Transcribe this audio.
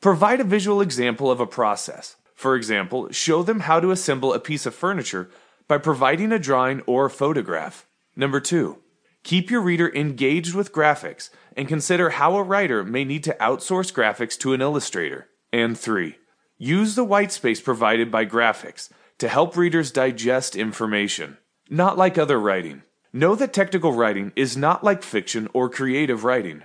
Provide a visual example of a process. For example, show them how to assemble a piece of furniture by providing a drawing or photograph. Number two, keep your reader engaged with graphics and consider how a writer may need to outsource graphics to an illustrator. And three, use the white space provided by graphics to help readers digest information. Not like other writing. Know that technical writing is not like fiction or creative writing.